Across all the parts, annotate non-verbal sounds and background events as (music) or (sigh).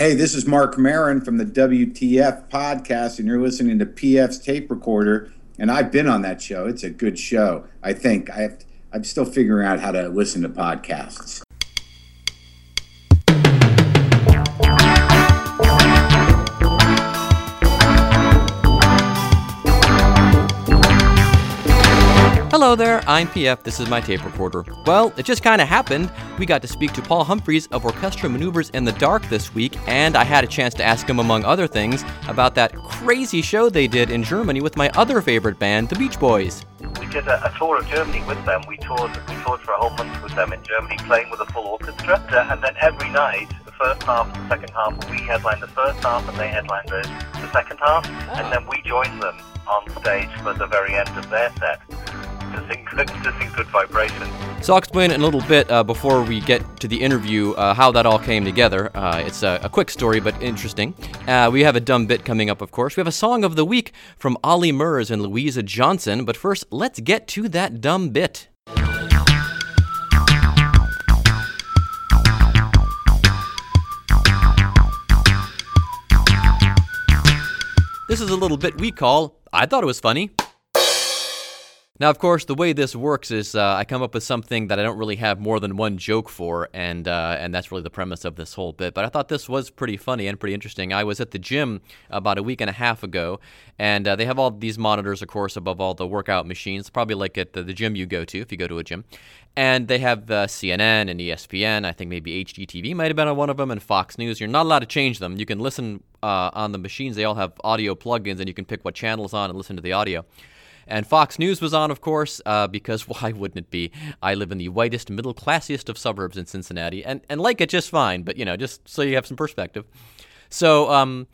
Hey, this is Marc Maron from the WTF podcast, and you're listening to PF's tape recorder. And I've been on that show. It's a good show. I think I have. I'm still figuring out how to listen to podcasts. Hello there, I'm PF. This is my tape recorder. Well, it just kind of happened. We got to speak to Paul Humphreys of Orchestral Maneuvers in the Dark this week, and I had a chance to ask him, among other things, about that crazy show they did in Germany with my other favorite band, the Beach Boys. We did a, a tour of Germany with them. We toured, we toured for a whole month with them in Germany, playing with a full orchestra, and then every night the first half and the second half, we headlined the first half and they headlined the, the second half, oh. and ah. then we joined them on stage for the very end of their set good vibration. So I'll explain in a little bit uh, before we get to the interview uh, how that all came together. Uh, it's a, a, quick story, but interesting. Uh, we have a dumb bit coming up, of course. We have a song of the week from Ollie Murs and Louisa Johnson. But first, let's get to that dumb bit. This is a little bit we call I thought it was funny. Now, of course, the way this works is uh, I come up with something that I don't really have more than one joke for, and uh, and that's really the premise of this whole bit. But I thought this was pretty funny and pretty interesting. I was at the gym about a week and a half ago, and uh, they have all these monitors, of course, above all the workout machines, probably like at the, the gym you go to if you go to a gym. And they have uh, CNN and ESPN. I think maybe HGTV might have been on one of them, and Fox News. You're not allowed to change them. You can listen uh, on the machines. They all have audio plugins, and you can pick what channels on and listen to the audio. And Fox News was on, of course, uh, because (laughs) why wouldn't it be? I live in the whitest, middle classiest of suburbs in Cincinnati, and, and like it just fine, but you know, just so you have some perspective. So, um,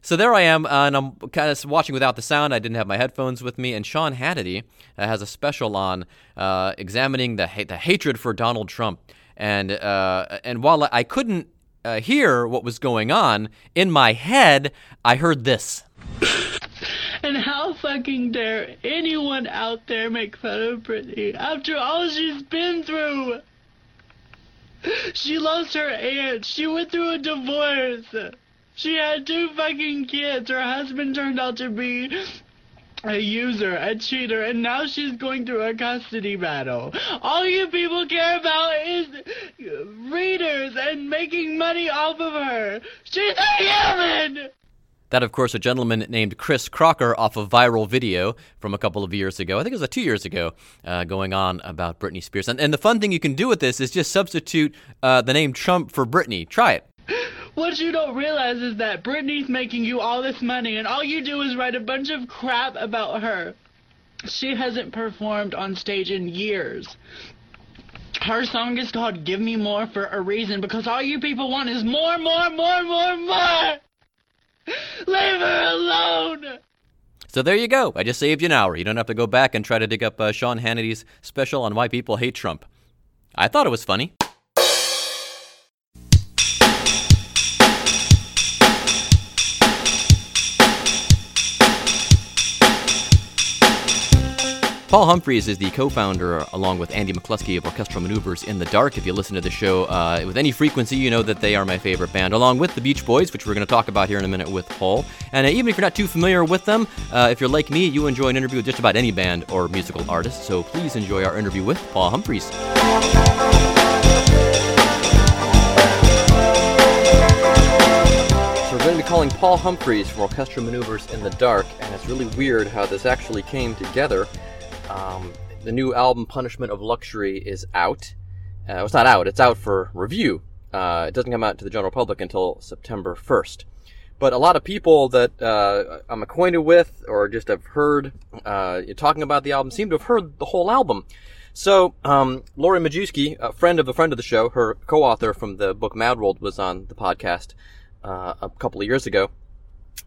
so there I am, uh, and I'm kind of watching without the sound. I didn't have my headphones with me, and Sean Hannity uh, has a special on uh, examining the ha- the hatred for Donald Trump. And uh, and while I couldn't uh, hear what was going on in my head, I heard this. (laughs) And how fucking dare anyone out there make fun of Britney after all she's been through? She lost her aunt. She went through a divorce. She had two fucking kids. Her husband turned out to be a user, a cheater, and now she's going through a custody battle. All you people care about is readers and making money off of her. She's a human! That, of course, a gentleman named Chris Crocker off a viral video from a couple of years ago. I think it was a two years ago, uh, going on about Britney Spears. And, and the fun thing you can do with this is just substitute uh, the name Trump for Britney. Try it. What you don't realize is that Britney's making you all this money, and all you do is write a bunch of crap about her. She hasn't performed on stage in years. Her song is called Give Me More for a reason because all you people want is more, more, more, more, more! Leave her alone! So there you go. I just saved you an hour. You don't have to go back and try to dig up uh, Sean Hannity's special on why people hate Trump. I thought it was funny. Paul Humphreys is the co-founder, along with Andy McCluskey of Orchestral Maneuvers in the Dark. If you listen to the show uh, with any frequency, you know that they are my favorite band, along with the Beach Boys, which we're going to talk about here in a minute with Paul. And uh, even if you're not too familiar with them, uh, if you're like me, you enjoy an interview with just about any band or musical artist. So please enjoy our interview with Paul Humphreys. So we're going to be calling Paul Humphreys from Orchestral Maneuvers in the Dark, and it's really weird how this actually came together. Um, the new album Punishment of Luxury is out. Uh, it's not out, it's out for review. Uh, it doesn't come out to the general public until September 1st. But a lot of people that uh, I'm acquainted with or just have heard uh, talking about the album seem to have heard the whole album. So, um, Lori Majewski, a friend of a friend of the show, her co-author from the book Mad World, was on the podcast uh, a couple of years ago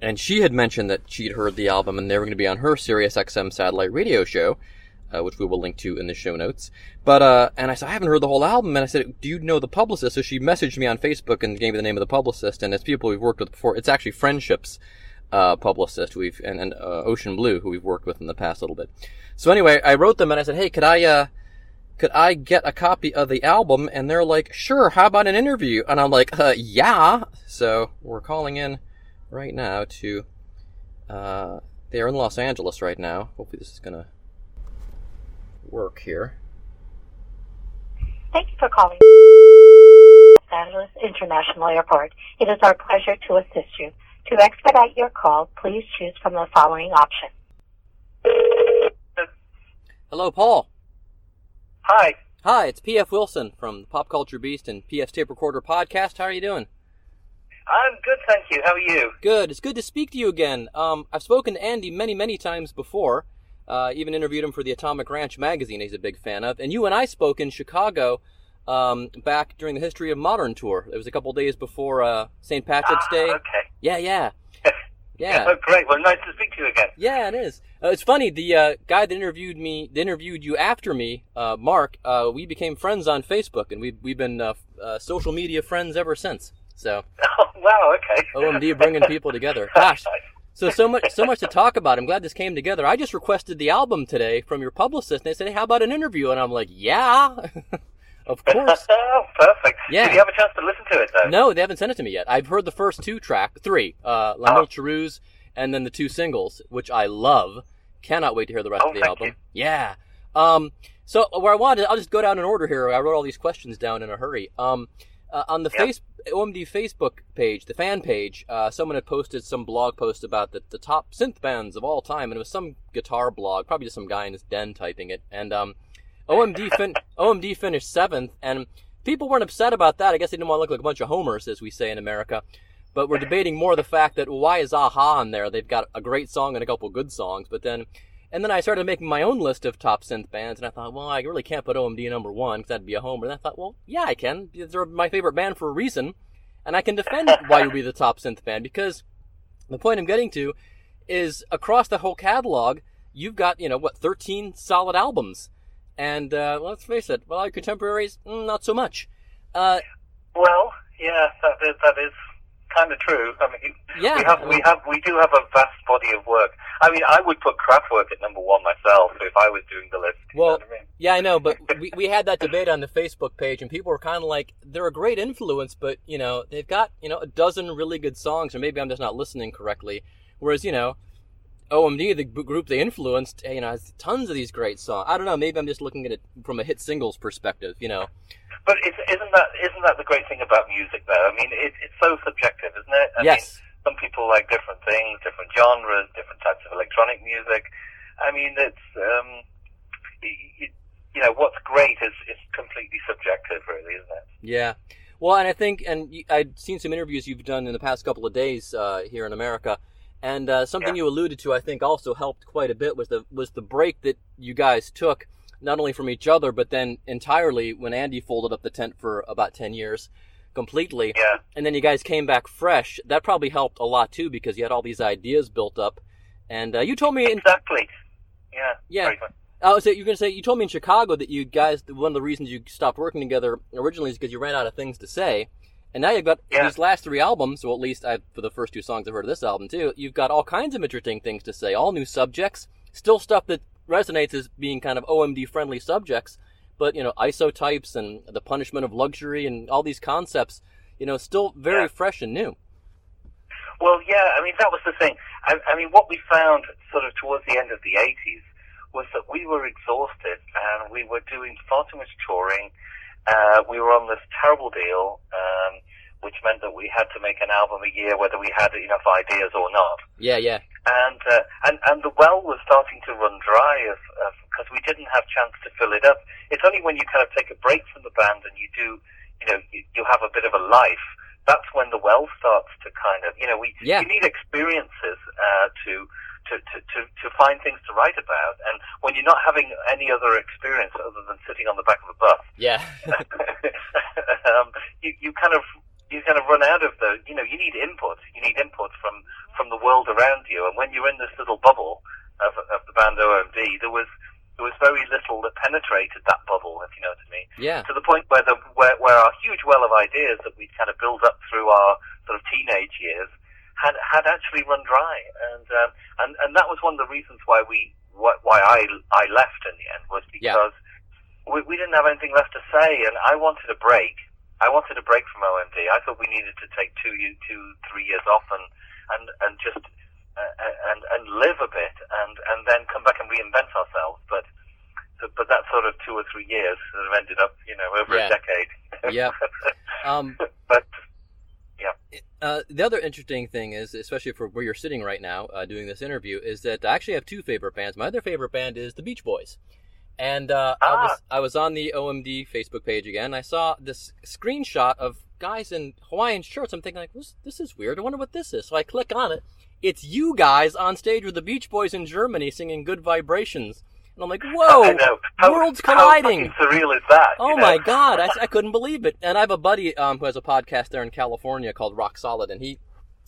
and she had mentioned that she'd heard the album and they were going to be on her Sirius XM satellite radio show, uh, which we will link to in the show notes. But, uh, and I said, I haven't heard the whole album. And I said, do you know the publicist? So she messaged me on Facebook and gave me the name of the publicist. And it's people we've worked with before. It's actually Friendships, uh, publicist we've, and, and, uh, Ocean Blue, who we've worked with in the past a little bit. So anyway, I wrote them and I said, hey, could I, uh, could I get a copy of the album? And they're like, sure, how about an interview? And I'm like, uh, yeah. So we're calling in right now to, uh, they're in Los Angeles right now. Hopefully this is gonna work here. Thank you for calling Los Angeles International Airport. It is our pleasure to assist you. To expedite your call, please choose from the following options. Hello, Paul. Hi. Hi, it's PF Wilson from the Pop Culture Beast and PF's Tape Recorder Podcast. How are you doing? I'm good, thank you. How are you? Good. It's good to speak to you again. Um, I've spoken to Andy many, many times before. Uh, even interviewed him for the Atomic Ranch magazine. He's a big fan of. And you and I spoke in Chicago um, back during the History of Modern tour. It was a couple days before uh, St. Patrick's Ah, Day. Okay. Yeah, yeah, (laughs) yeah. Oh, great. Well, nice to speak to you again. Yeah, it is. Uh, it's funny. The uh, guy that interviewed me, that interviewed you after me, uh, Mark. Uh, we became friends on Facebook, and we've we've been uh, uh, social media friends ever since. So (laughs) Oh, wow. Okay. OMD bringing people together. Gosh, (laughs) so so much so much to talk about. I'm glad this came together. I just requested the album today from your publicist, and they said, "Hey, how about an interview?" And I'm like, "Yeah, (laughs) of course." (laughs) oh, perfect. Yeah. Did you have a chance to listen to it though? No, they haven't sent it to me yet. I've heard the first two track, three, uh, La Mitrailleuse, and then the two singles, which I love. Cannot wait to hear the rest Oh, of the album. you. Yeah. Um, so where I wanted, I'll just go down in order here. I wrote all these questions down in a hurry. Um, uh, on the Yep. face OMD Facebook page, the fan page, uh, someone had posted some blog post about the, the top synth bands of all time, and it was some guitar blog, probably just some guy in his den typing it. And um, OMD (laughs) fin- OMD finished seventh, and people weren't upset about that. I guess they didn't want to look like a bunch of homers, as we say in America. But we're debating more the fact that why is a-ha on there? They've got a great song and a couple good songs, but then, and then I started making my own list of top synth bands, and I thought, well, I really can't put OMD number one because that'd be a homer. And I thought, well, yeah, I can. They're my favorite band for a reason, and I can defend (laughs) why you'd be the top synth band because the point I'm getting to is across the whole catalog, you've got you know what 13 solid albums, and uh, let's face it, well, our contemporaries, mm, not so much. Uh, Well, yeah, that is, that is kind of true. I mean, Yeah, we have we have we do have a vast body of work. I mean, I would put Kraftwerk at number one myself if I was doing the list. you know Well, what I mean? yeah, I know, but (laughs) we, we had that debate on the Facebook page, and people were kind of like, they're a great influence, but, you know, they've got, you know, a dozen really good songs, or maybe I'm just not listening correctly. Whereas, you know, OMD, the group they influenced, you know, has tons of these great songs. I don't know, maybe I'm just looking at it from a hit singles perspective, you know. But is, isn't that isn't that the great thing about music, though? I mean, it, it's so subjective, isn't it? I yes. Mean, some people like different things, different genres, different types of electronic music. I mean, it's um, you, you know, what's great is is completely subjective, really, isn't it? Yeah. Well, and I think, and I've seen some interviews you've done in the past couple of days uh, here in America, and uh, something Yeah. you alluded to, I think, also helped quite a bit was the was the break that you guys took, not only from each other, but then entirely when Andy folded up the tent for about ten years, completely, Yeah. and then you guys came back fresh. That probably helped a lot too, because you had all these ideas built up, and uh, you told me in Exactly. Yeah. Yeah. Good. Oh, so you're gonna say you told me in Chicago that you guys one of the reasons you stopped working together originally is because you ran out of things to say, and now you've got Yeah. these last three albums. Well, at least I, for the first two songs I've heard of this album too. You've got all kinds of interesting things to say, all new subjects, still stuff that resonates as being kind of OMD friendly subjects, but you know isotypes and the punishment of luxury and all these concepts, you know, still very Yeah. fresh and new. Well, yeah, I mean, that was the thing. I, I mean, what we found sort of towards the end of the 80s was that we were exhausted and we were doing far too much touring. Uh, we were on this terrible deal, which meant that we had to make an album a year whether we had enough ideas or not. Yeah, yeah, And, uh, and, and the well was starting to run dry of, because we didn't have chance to fill it up. It's only when you kind of take a break from the band and you do, you know, you, you have a bit of a life, that's when the well starts to kind of, you know, we, Yeah. you need experiences, uh, to, to, to, to, to find things to write about. And when you're not having any other experience other than sitting on the back of a bus, yeah, (laughs) um, you, you kind of you kind of run out of the you know you need input. You need input from from the world around you. And when you're in this little bubble of, of the band OMD there was there was very little that penetrated that bubble if you know what I mean. Yeah, to the point where the where, where our huge well of ideas that we kind of built up through our sort of teenage years had had actually run dry. And um, and and that was one of the reasons why we why, why I I left in the end was Yeah. because we, we didn't have anything left to say, and I wanted a break. I wanted a break from OMD. I thought we needed to take two, two, three years off and and and just uh, and and live a bit, and and then come back and reinvent ourselves. But but that sort of two or three years sort of ended up, you know, over Yeah. a decade. (laughs) Yeah. Um, but Uh, the other interesting thing is, especially for where you're sitting right now uh, doing this interview, is that I actually have two favorite bands. My other favorite band is the Beach Boys, and uh, I Ah. was I was on the OMD Facebook page again. I saw this screenshot of guys in Hawaiian shirts. I'm thinking like, this, this is weird. I wonder what this is. So I click on it. It's you guys on stage with the Beach Boys in Germany singing "Good Vibrations," and I'm like, (laughs) whoa, how, worlds colliding. fucking surreal is that? Oh know? my god, I, (laughs) I couldn't believe it. And I have a buddy um, who has a podcast there in California called Rock Solid, and he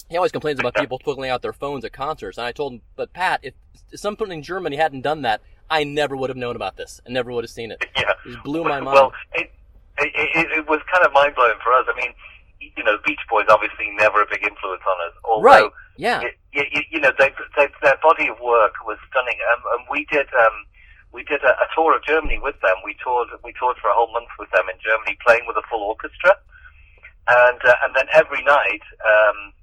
he always complains about (laughs) people twiddling out their phones at concerts. And I told him, but Pat, if someone in Germany hadn't done that, I never would have known about this. and never would have seen it. (laughs) Yeah. It blew my mind. Well, it, it, it, was kind of mind blowing for us. I mean, you know, Beach Boys obviously never a big influence on us. Although, right? Yeah. y- y- y- you know, they, they, their body of work was stunning, um, and we did um, we did a, a tour of Germany with them. We toured we toured for a whole month with them in Germany, playing with a full orchestra, and uh, and then every night um,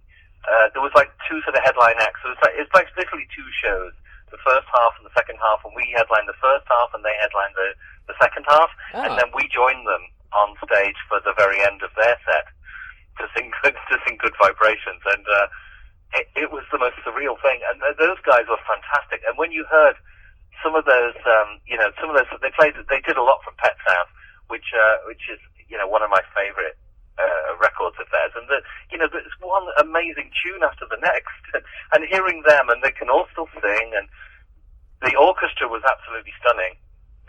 uh, there was like two sort of headline acts. So it was like it's like literally two shows. The first half and the second half, and we headlined the first half, and they headlined the, the second half, Ah. and then we joined them on stage for the very end of their set to sing (laughs) good to sing good vibrations, and uh, it, it was the most surreal thing. And th- those guys were fantastic. And when you heard some of those, um, you know, some of those they played, they did a lot from Pet Sound, which uh, which is you know one of my favorite uh, records of theirs, and the, you know, there's one amazing tune after the next, (laughs) and hearing them, and they can all still sing, and the orchestra was absolutely stunning.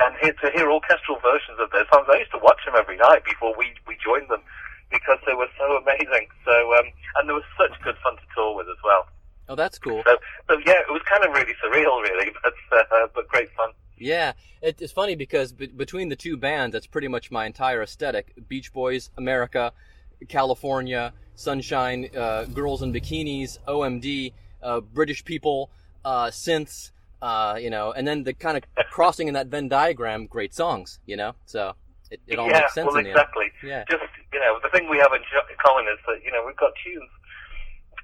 And here, to hear orchestral versions of their songs, I used to watch them every night before we we joined them because they were so amazing. So, um, and there was such good fun to tour with as well. Oh, that's cool. So, so yeah, it was kind of really surreal, really, (laughs) but uh, but great. Yeah, it, it's funny because be- between the two bands, that's pretty much my entire aesthetic: Beach Boys, America, California, Sunshine, uh, Girls in Bikinis, OMD, uh, British people, uh, synths, uh, you know, and then the kind of crossing in that Venn diagram, great songs, you know. So it, it all yeah, makes sense well, in the end. exactly. Yeah. Just you know, the thing we have in common is that you know we've got tunes.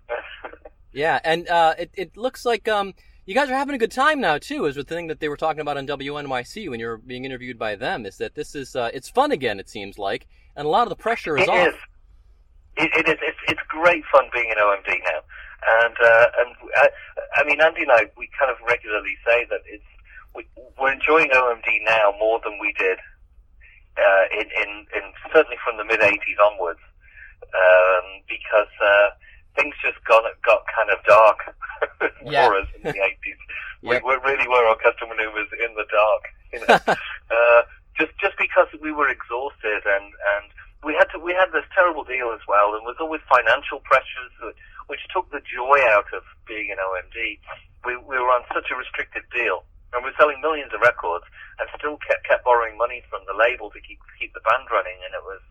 (laughs) Yeah, and uh, it it looks like um you guys are having a good time now too. Is the thing that they were talking about on WNYC when you were being interviewed by them. Is that this is uh, it's fun again? It seems like, and a lot of the pressure is It off. is. It, it is. It's, it's great fun being in OMD now, and uh, and I, I mean Andy and I we kind of regularly say that it's we, we're enjoying OMD now more than we did uh, in, in in certainly from the mid '80s onwards, um, because uh, things just got got kind of dark (laughs) Yeah. for us in the '80s. Yep. We, we really were orchestral maneuvers in the dark, you know. (laughs) uh, just just because we were exhausted and and we had to we had this terrible deal as well, and was always financial pressures that, which took the joy out of being an OMD. We we were on such a restricted deal, and we were selling millions of records, and still kept kept borrowing money from the label to keep keep the band running, and it was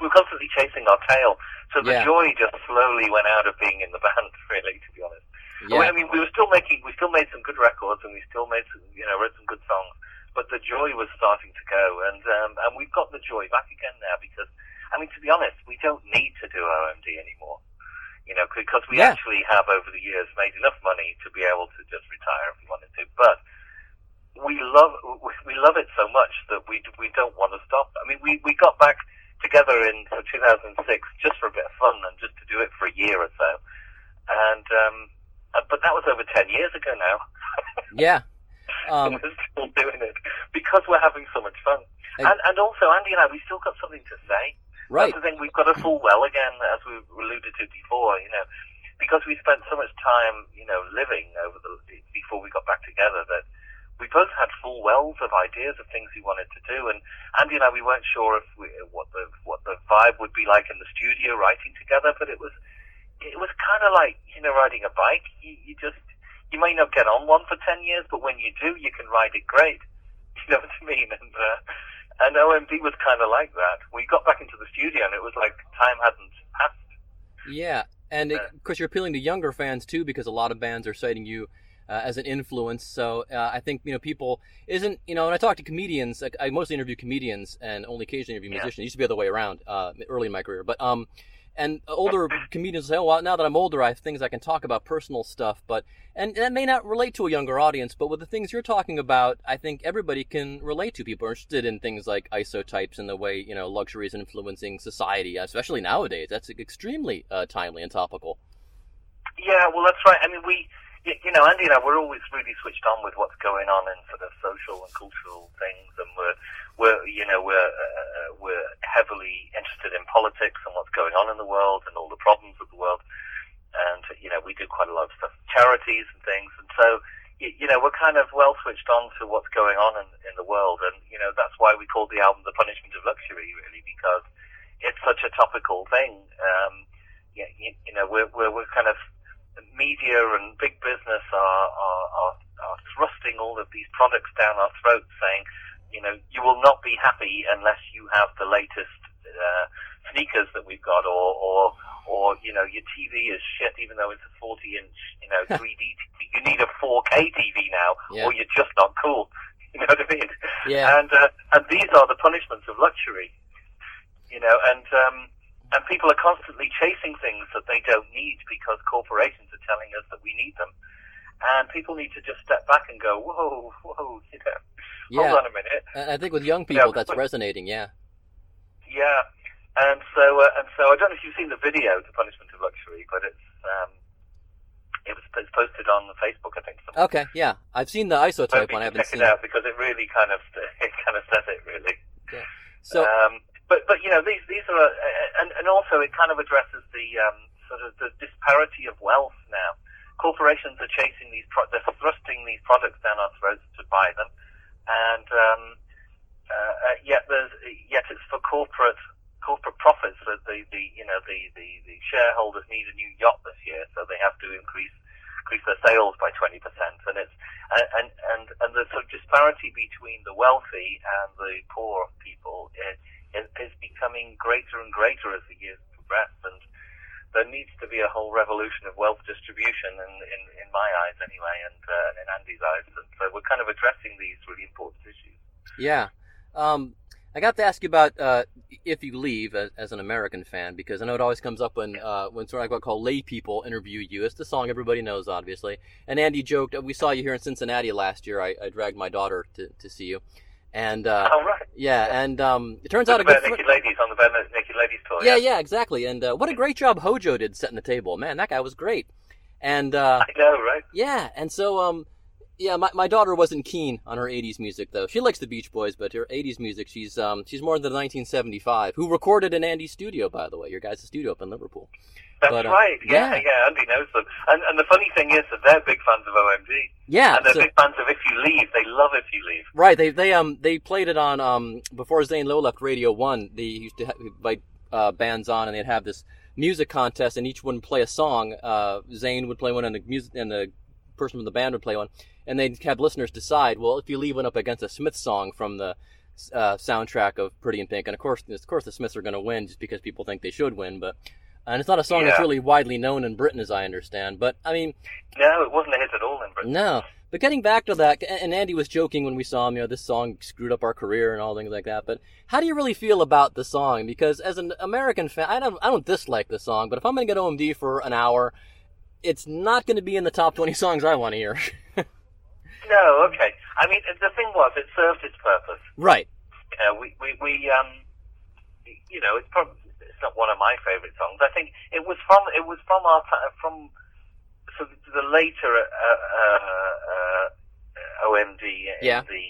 we were constantly chasing our tail. So the Yeah. joy just slowly went out of being in the (laughs) band, really, to be honest. Yeah. I mean, we were still making, we still made some good records, and we still made, some, you know, wrote some good songs. But the joy was starting to go, and um, and we've got the joy back again now because, I mean, to be honest, we don't need to do OMD anymore. You know, because we Yeah. actually have over the years made enough money to be able to just retire if we wanted to. But we love we, we love it so much that we we don't want to stop. I mean, we we got back together in 2006 just for a bit of fun and just to do it for a year or so. And um, uh, but that was over 10 years ago now. (laughs) yeah. Um, we're still doing it because we're having so much fun. And- And, and also, Andy and I, we still got something to say. right. That's the thing. We've got a full well again, as we alluded to before. You know, because we spent so much time, you know, living over the before we got back together that we both had full wells of ideas of things we wanted to do. And Andy and I, we weren't sure if we, what the what the vibe would be like in the studio writing together, but it was it was kind of like you know riding a bike. You, you just you may not get on one for ten years, but when you do, you can ride it great. (laughs) You know what I mean? And uh, and OMD was kind of like that. We got back into the studio, and it was like time hadn't passed. Yeah, and it, of course you're appealing to younger fans too, because a lot of bands are citing you uh, as an influence. So uh, I think you know people isn't you know when I talk to comedians, like, I mostly interview comedians and only occasionally interview musicians. It used to be the other way around uh, early in my career, but um, and older comedians say, "Oh, well, now that I'm older, I have things I can talk about personal stuff." But and, and that may not relate to a younger audience, but with the things you're talking about, I think everybody can relate to. People are interested in things like isotypes and the way you know luxury is influencing society, especially nowadays. That's extremely uh, timely and topical. Yeah, well, that's right. I mean, we you, you know, Andy and I, we're always really switched on with what's going on in sort of social and cultural things, and we're, we're, you know, we're, uh, we're heavily interested in politics and what's going on in the world and all the problems of the world, and you know, we do quite a lot of stuff, charities and things, and so. You know, we're kind of well switched on to what's going on in, in the world, and you know that's why we called the album "The Punishment of Luxury," really, because it's such a topical thing. Um, you, you know, we're, we're we're kind of media and big business are, are, are, are thrusting all of these products down our throats, saying, you know, you will not be happy unless you have the latest uh, sneakers that we've got, or, or, or you know, your TV is shit, even though it's a 40 inch, you know, (laughs) 3D TV. You need a 4K TV now, yeah. or you're just not cool. (laughs) You know what I mean? Yeah. And uh, and these are the punishments of luxury. You know, and um, and people are constantly chasing things that they don't need because corporations are telling us that we need them. And people need to just step back and go, whoa, whoa, you (laughs) know, yeah. hold on a minute. And I think with young people, that's resonating, yeah. Yeah, and so uh, and so I don't know if you've seen the video, "The Punishment of Luxury," but it's um, it was it's posted on Facebook, I think. Somewhere. Okay, yeah, I've seen the isotype one. I haven't check seen it out because it really kind of (laughs) it kind of says it really. Yeah. So. Um, but but you know these these are uh, and and also it kind of addresses the um, sort of the disparity of wealth now. Corporations are chasing these pro- they're thrusting these products down our throats to buy them, and um, uh, uh, yet there's yet it's for corporate corporate profits that the, the you know the, the, the shareholders need a new yacht this year, so they have to increase increase their sales by twenty percent, and it's and and and the sort of disparity between the wealthy and the poor people. Is, becoming greater and greater as the years progress, and there needs to be a whole revolution of wealth distribution, in, in, in my eyes anyway, and, uh, in Andy's eyes. And so we're kind of addressing these really important issues. Yeah. Um, I got to ask you about uh, if you leave as, as, an American fan because I know it always comes up when uh, when sort of what I call lay people interview you. It's the song everybody knows, obviously. And Andy joked, we saw you here in Cincinnati last year. I, I dragged my daughter to, to see you. And uh, oh, right. yeah, and um, it turns out a good fr- naked ladies on the Bare Naked Ladies tour. Yeah, yeah, exactly. And uh, what a great job Hojo did setting the table. Man, that guy was great. And uh, I know, right? Yeah, and so um, yeah, my, my daughter wasn't keen on her '80s music though. She likes the Beach Boys, but her '80s music, she's um, she's more than 1975. Who recorded in Andy's studio, by the way, your guys' studio up in Liverpool. That's But, uh, right. Yeah, yeah. yeah, Andy knows them. And, and the funny thing is that they're big fans of OMD. Yeah, And they're so- big fans of If You Leave. They love If You Leave. Right. They they um they played it on um before Zane Lowe left Radio One. They used to invite uh, bands on, and they'd have this music contest, and each one would play a song. Uh, Zane would play one, and the music and the person from the band would play one, and they'd have listeners decide. Well, if you leave one up against a Smith song from the uh, soundtrack of Pretty in Pink, and of course, of course, the Smiths are going to win just because people think they should win, but. And it's not a song that's really widely known in Britain, as I understand. But I mean, No, it wasn't a hit at all in Britain. no. But getting back to that, and Andy was joking when we saw him, you know, this song screwed up our career and all things like that. But how do you really feel about the song? Because as an American fan, I don't, I don't dislike the song, but if I'm going to get OMD for an hour, it's not going to be in the top 20 songs I want to hear. (laughs) No, okay. I mean, the thing was, it served its purpose. right. Uh, we, we, we, um, you know, it's probably it's not one of my favourite songs. I think it was from it was from our from of the later uh, uh, uh, OMD in Yeah. the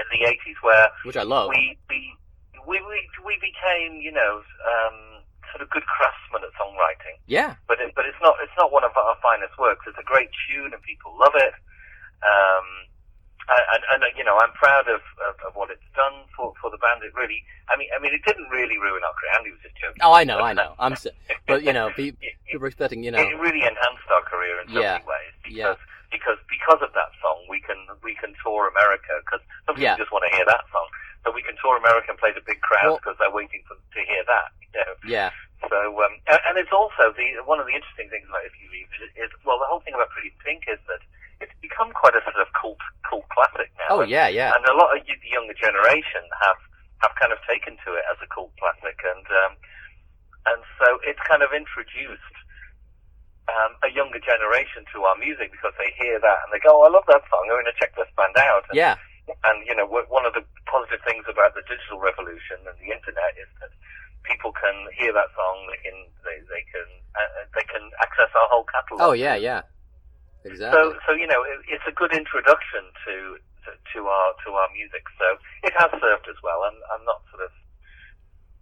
in the eighties where Which I love. we, we we we we became you know um, sort of good craftsmen at songwriting. Yeah. But it, but it's not it's not one of our finest works. It's a great tune and people love it. Um, and, and, and you know I'm proud of, of, of what it's done for, for the band. It really, I mean, I mean, it didn't really ruin our career. Andy was just joking. Oh, I know, I know. I'm, s- but you know, be, (laughs) It- respecting, you know. It really enhanced our career in so Yeah. many ways Yeah. because because because of that song we can we can tour America because some people Yeah. just want to hear that song, so we can tour America and play to big crowds because they're waiting for to hear that. You know? Yeah. So um, and, and it's also the one of the interesting things about If You Leave is, is well the whole thing about Pretty Pink is that it's become quite a sort of cult cult classic now. Oh yeah, yeah. And a lot of the younger generation have have kind of taken to it as a cult classic, and um, and so it's kind of introduced um, a younger generation to our music because they hear that and they go, oh, I love that song. I'm going to check this band out. And, yeah. And you know, one of the positive things about the digital revolution and the internet is that people can hear that song. They can they, they can uh, they can access our whole catalog. Oh yeah, yeah. Exactly. So so you know, it, it's a good introduction to, to to our to our music. So it has served as well. I'm I'm not sort of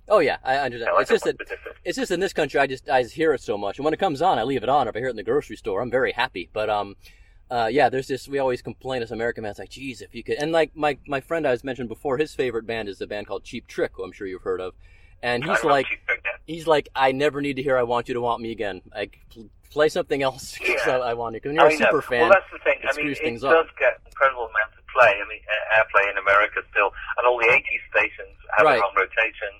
Oh yeah, I understand. you know, I it's just that it's just in this country. I just I just hear it so much, and when it comes on, I leave it on. If I hear it in the grocery store, I'm very happy. But um, uh, yeah, there's this. We always complain as American fans, like, geez, if you could. And like my my friend I was mentioned before, his favorite band is a band called Cheap Trick, who I'm sure you've heard of. And he's like, Cheap Trick, yeah. he's like, I never need to hear "I Want You to Want Me Again." Like, pl- play something else. (laughs) 'cause Yeah. I, I want you. Because you're I a know. super fan. Well, that's the thing. it I mean, it does up. get incredible amounts of play. I mean, uh, airplay in America still, and all the 80s stations have Right. it on rotation,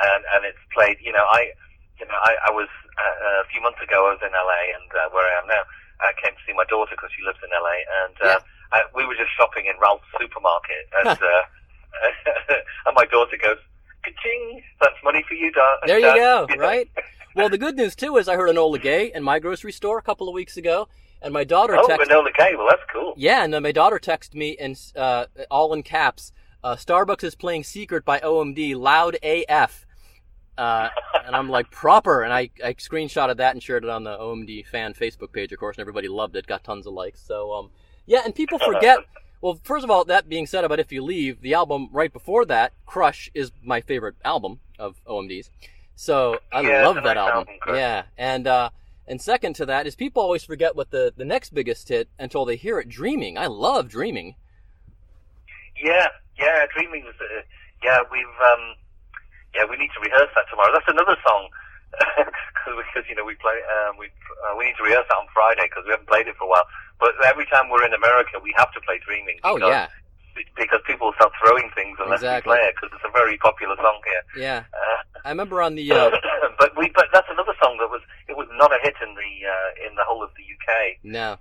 and and it's played. You know, I, you know, I, I was uh, a few months ago. I was in LA, and uh, where I am now, I came to see my daughter because she lives in LA, and uh, I, we were just shopping in Ralph's supermarket, and uh, (laughs) and my daughter goes. Ka-ching! That's money for you, Dad. There you Dad." (laughs) go, know? right? Well, the good news too is I heard Enola Gay in my grocery store a couple of weeks ago, and my daughter Oh, texted. Gay. Well, that's cool. Yeah, and then my daughter texted me in uh, all in caps. Uh, Starbucks is playing "Secret" by OMD, loud AF. Uh, and I'm like proper, and I, I screenshotted that and shared it on the OMD fan Facebook page, of course, and everybody loved it, got tons of likes. So um, yeah, and people forget. (laughs) Well, first of all, that being said about "If You Leave," the album right before that, "Crush," is my favorite album of OMD's. So I Yeah, love that nice album. album, Yeah, and uh, and second to that is people always forget what the the next biggest hit until they hear it. "Dreaming." I love "Dreaming." Yeah, yeah, Dreaming was, uh, yeah, we've, um, yeah, we need to rehearse that tomorrow. That's another song, (laughs) because, you know, we play, um, we, uh, we need to rehearse that on Friday because we haven't played it for a while. But every time we're in America, we have to play Dreaming. Oh because, yeah, Because people start throwing things unless Exactly. we play it, because it's a very popular song here. yeah. Uh, I remember on the (coughs) uh, but we, but that's another song that was, it was not a hit in the, uh, in the whole of the UK. no.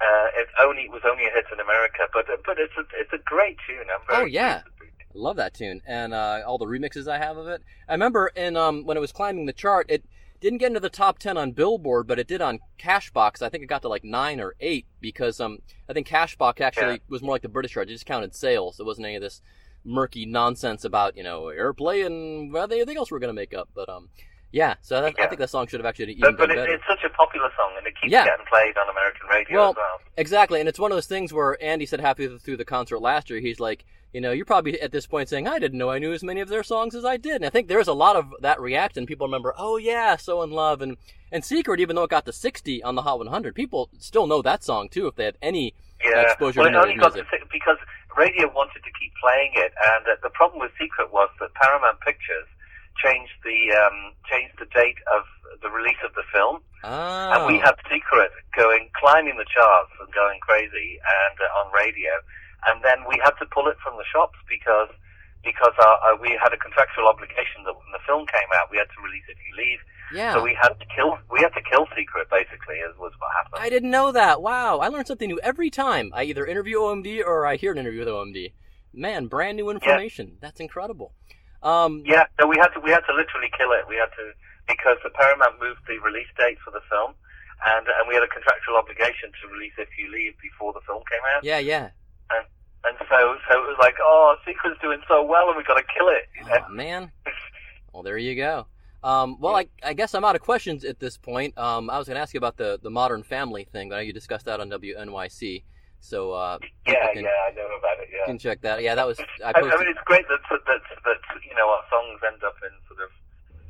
Uh, it only, it was only a hit in America, but, but it's a, it's a great tune. I'm very Oh, yeah. Pleased with it. I love that tune and uh, all the remixes I have of it. I remember in um, when it was climbing the chart, it didn't get into the top ten on Billboard, but it did on Cashbox. I think it got to like nine or eight because um, I think Cashbox actually Yeah. was more like the British chart. It just counted sales. It wasn't any of this murky nonsense about you know airplay and anything else we're gonna make up. But um, yeah. So that, I think that song should have actually even But, but it, better. it's such a popular song, and it keeps Yeah. getting played on American radio Well, as well. Exactly, and it's one of those things where Andy said halfway through the concert last year, he's like, you know, you're probably at this point saying, I didn't know I knew as many of their songs as I did. And I think there's a lot of that reaction. People remember, oh yeah, So in Love and and Secret, even though it got to 60 on the Hot 100, people still know that song too if they have any Yeah, exposure well, to it only got music. to because radio wanted to keep playing it, and uh, the problem with Secret was that Paramount Pictures changed the um, changed the date of the release of the film, Oh, and we had Secret going climbing the charts and going crazy, and uh, on radio, and then we had to pull it from the shops because. Because uh, uh, we had a contractual obligation that when the film came out, we had to release If You Leave. yeah. So we had to kill. We had to kill Secret, basically, is was what happened. I didn't know that. Wow, I learned something new every time I either interview OMD or I hear an interview with OMD. Man, brand new information. That's incredible. Um, Yeah, no, we had to we had to literally kill it. We had to because the Paramount moved the release date for the film, and and we had a contractual obligation to release If You Leave before the film came out. yeah, yeah. So so it was like, oh, Secret's doing so well, and we got to kill it. You know? Oh, man. Well, there you go. Um, well, I, I guess I'm out of questions at this point. Um, I was going to ask you about the, the Modern Family thing, but I know you discussed that on WNYC. So uh, yeah, can, yeah, I know about it. Yeah, can check that. Yeah, that was I posted. I mean, it's great that that that you know our songs end up in sort of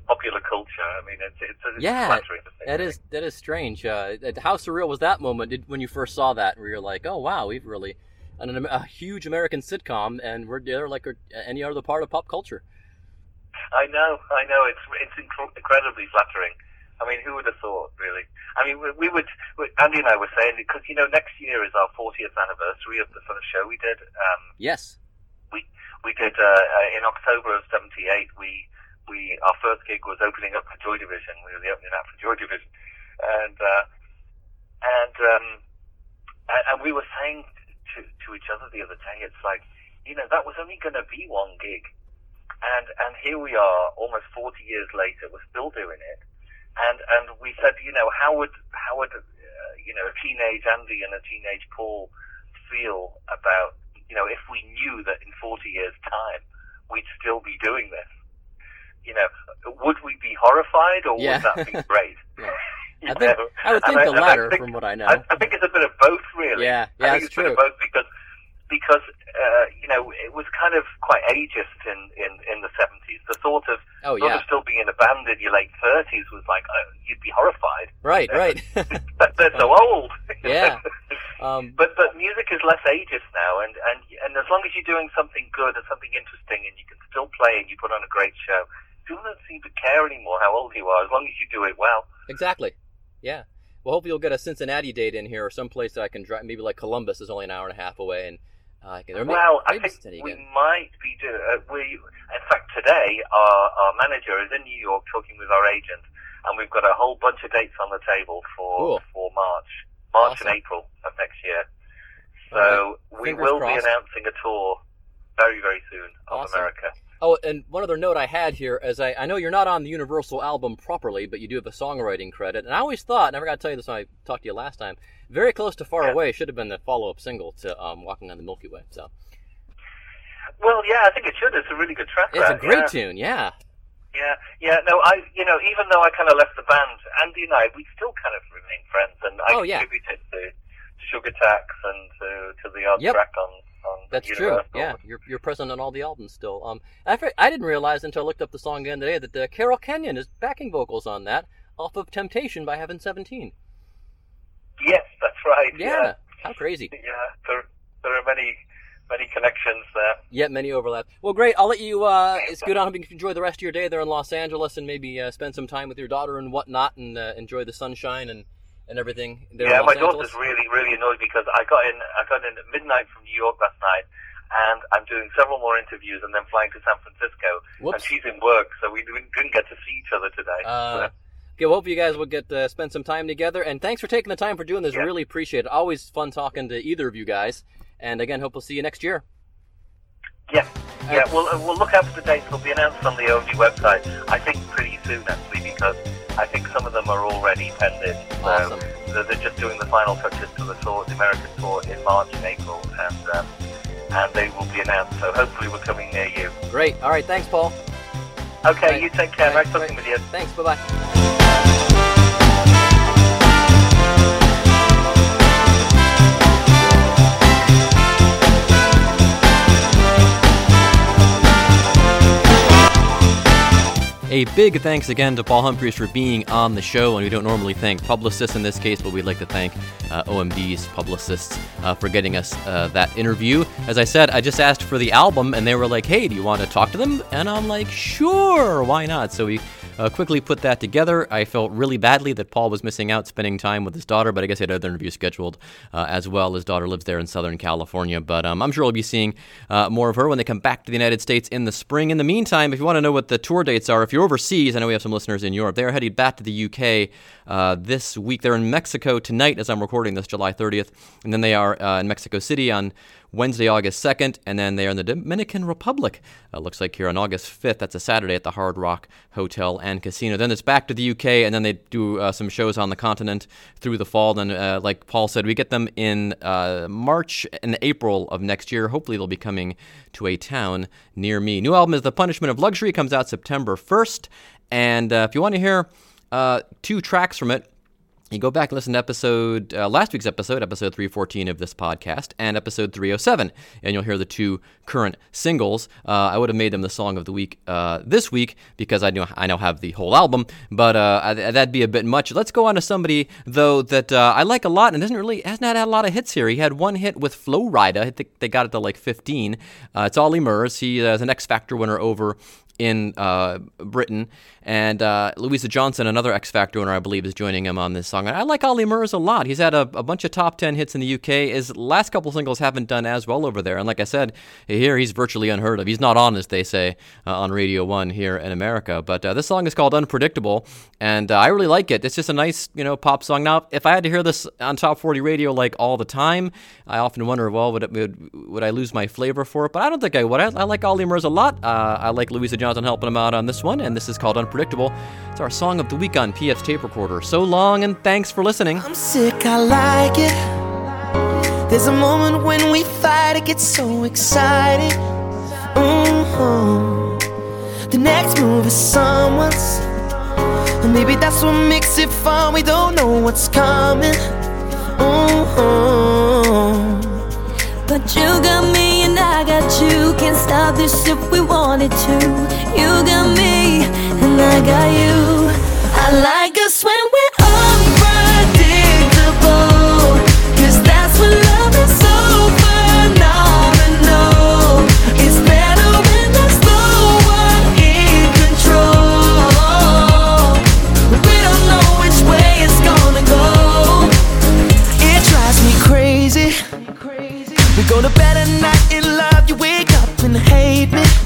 popular culture. I mean, it's it's, it's Yeah, flattering to think. that is that is strange. Uh, how surreal was that moment did, when you first saw that? Where you're like, oh wow, we've really an, a huge American sitcom, and we're there like any other part of pop culture. I know, I know. It's it's inc- incredibly flattering. I mean, who would have thought, really? I mean, we, we would. We, Andy and I were saying because you know next year is our 40th anniversary of the first show we did. Um, Yes. we we did uh, uh, in October of '78. We we our first gig was opening up for Joy Division. We were the opening act for Joy Division, and uh, and um, and, and we were saying to, to each other the other day, it's like, you know, that was only going to be one gig. And, and here we are, almost 40 years later, we're still doing it. And, and we said, you know, how would, how would, uh, you know, a teenage Andy and a teenage Paul feel about, you know, if we knew that in 40 years' time we'd still be doing this? You know, would we be horrified or Yeah. would that be great? (laughs) Yeah. I think know? I would And think the and latter, think- from what I know. I, I think it's a bit of both, really. Yeah, I yeah, think it's it's a bit true. of both because because uh, you know it was kind of quite ageist in in in the seventies. The thought of Oh yeah, of still being in a band in your late thirties was like uh, you'd be horrified. right, right. (laughs) But they're so (laughs) old. Yeah. (laughs) um, But but music is less ageist now, and and and as long as you're doing something good and something interesting, and you can still play and you put on a great show, people don't seem to care anymore how old you are, as long as you do it well. exactly. Yeah. Well, hopefully you'll get a Cincinnati date in here or someplace that I can drive. Maybe like Columbus is only an hour and a half away, and uh, I can. Or maybe, Well, I think we might be do. Uh, we, in fact, today our, our manager is in New York talking with our agent, and we've got a whole bunch of dates on the table for Cool. for March, March Awesome. and April of next year. So we will crossed. be announcing a tour very very soon of Awesome. America. Oh, and one other note I had here is I, I know you're not on the Universal album properly, but you do have a songwriting credit. And I always thought, never got to tell you this when I talked to you last time, very close to Far Yeah. Away should have been the follow up single to um, Walking on the Milky Way. So Well, yeah, I think it should. It's a really good track. it's a great yeah. tune, yeah. Yeah, yeah. No, I, you know, even though I kind of left the band, Andy and I, we still kind of remain friends, and I Oh, yeah. contributed to, to Sugar Tax and to to the odd Yep. track on on That's true. Yeah, you're you're present on all the albums still. Um, I I didn't realize until I looked up the song again today that uh, Carol Kenyon is backing vocals on that off of Temptation by Heaven 17. Yes, that's right. Yeah, how crazy. yeah. There, there are many, many connections there. Yet many overlaps. Well, great. I'll let you uh, scoot on. Hope you enjoy the rest of your day there in Los Angeles, and maybe uh, spend some time with your daughter and whatnot, and uh, enjoy the sunshine and, and everything yeah, my daughter's really, really annoyed because I got in, I got in at midnight from New York last night, and I'm doing several more interviews and then flying to San Francisco, Whoops. and she's in work, so we didn't, get to see each other today. Uh, okay, well, hope you guys will get uh, spend some time together, and thanks for taking the time for doing this. Yeah. Really appreciate it. Always fun talking to either of you guys. And again, hope we'll see you next year. Yeah, yeah. We'll we'll look out for the dates. They'll be announced on the OMD website. I think pretty soon, actually, because I think some of them are already pending. So Awesome. they're, they're just doing the final touches to the tour, the American tour, in March and April, and um, and they will be announced. So hopefully, we're coming near you. Great. All right. Thanks, Paul. Okay, Right. you take care. Right, Nice talking right. with you. Thanks. Bye bye. A big thanks again to Paul Humphreys for being on the show, and we don't normally thank publicists in this case, but we'd like to thank uh, OMD's publicists uh, for getting us uh, that interview. As I said, I just asked for the album, and they were like, "Hey, do you want to talk to them?" And I'm like, "Sure, why not?" So we uh, quickly put that together. I felt really badly that Paul was missing out spending time with his daughter, but I guess he had other interviews scheduled uh, as well. His daughter lives there in Southern California, but um, I'm sure we'll be seeing uh, more of her when they come back to the United States in the spring. In the meantime, if you want to know what the tour dates are, if you're overseas, I know we have some listeners in Europe, they're headed back to the UK uh, this week. They're in Mexico tonight as I'm recording this, July 30th, and then they are uh, in Mexico City on Wednesday, August 2nd, and then they are in the Dominican Republic. Uh, looks like here on August 5th. That's a Saturday at the Hard Rock Hotel and Casino. Then it's back to the UK, and then they do uh, some shows on the continent through the fall. Then, uh, like Paul said, we get them in uh, March and April of next year. Hopefully, they'll be coming to a town near me. New album is The Punishment of Luxury. Comes out September 1st, and uh, if you want to hear uh, two tracks from it. You go back and listen to episode uh, last week's episode, episode 314 of this podcast, and episode 307, and you'll hear the two current singles. Uh, I would have made them the song of the week uh, this week because I know I now have the whole album, but uh, I- that'd be a bit much. Let's go on to somebody though that uh, I like a lot and doesn't really hasn't had a lot of hits here. He had one hit with Flo Rida. I think they got it to like 15. Uh, it's Ollie Murs. He is an X Factor winner over in uh, Britain. And uh, Louisa Johnson, another X Factor owner, I believe, is joining him on this song. And I like Ollie Murs a lot. He's had a, a, bunch of top 10 hits in the UK. His last couple singles haven't done as well over there. And like I said, here he's virtually unheard of. He's not on, as they say, uh, on Radio 1 here in America. But uh, this song is called Unpredictable. And uh, I really like it. It's just a nice, you know, pop song. Now, if I had to hear this on Top 40 radio like all the time, I often wonder, well, would, it, would, would I lose my flavor for it? But I don't think I would. I, I like Ollie Murs a lot. Uh, I like Louisa Johnson helping him out on this one. And this is called Unpredictable. It's our song of the week on PF's tape recorder. So long and thanks for listening. I'm sick, I like it. There's a moment when we fight, it gets so exciting. Mm-hmm. The next move is someone's. Maybe that's what makes it fun. We don't know what's coming. Mm-hmm. But you got me and you. Can't stop this if we wanted to. You got me and I got you. I like us when we're unpredictable. Cause that's when love is so phenomenal. It's better when there's no one in control. We don't know which way it's gonna go. It drives me crazy. We go to bed at night hate me.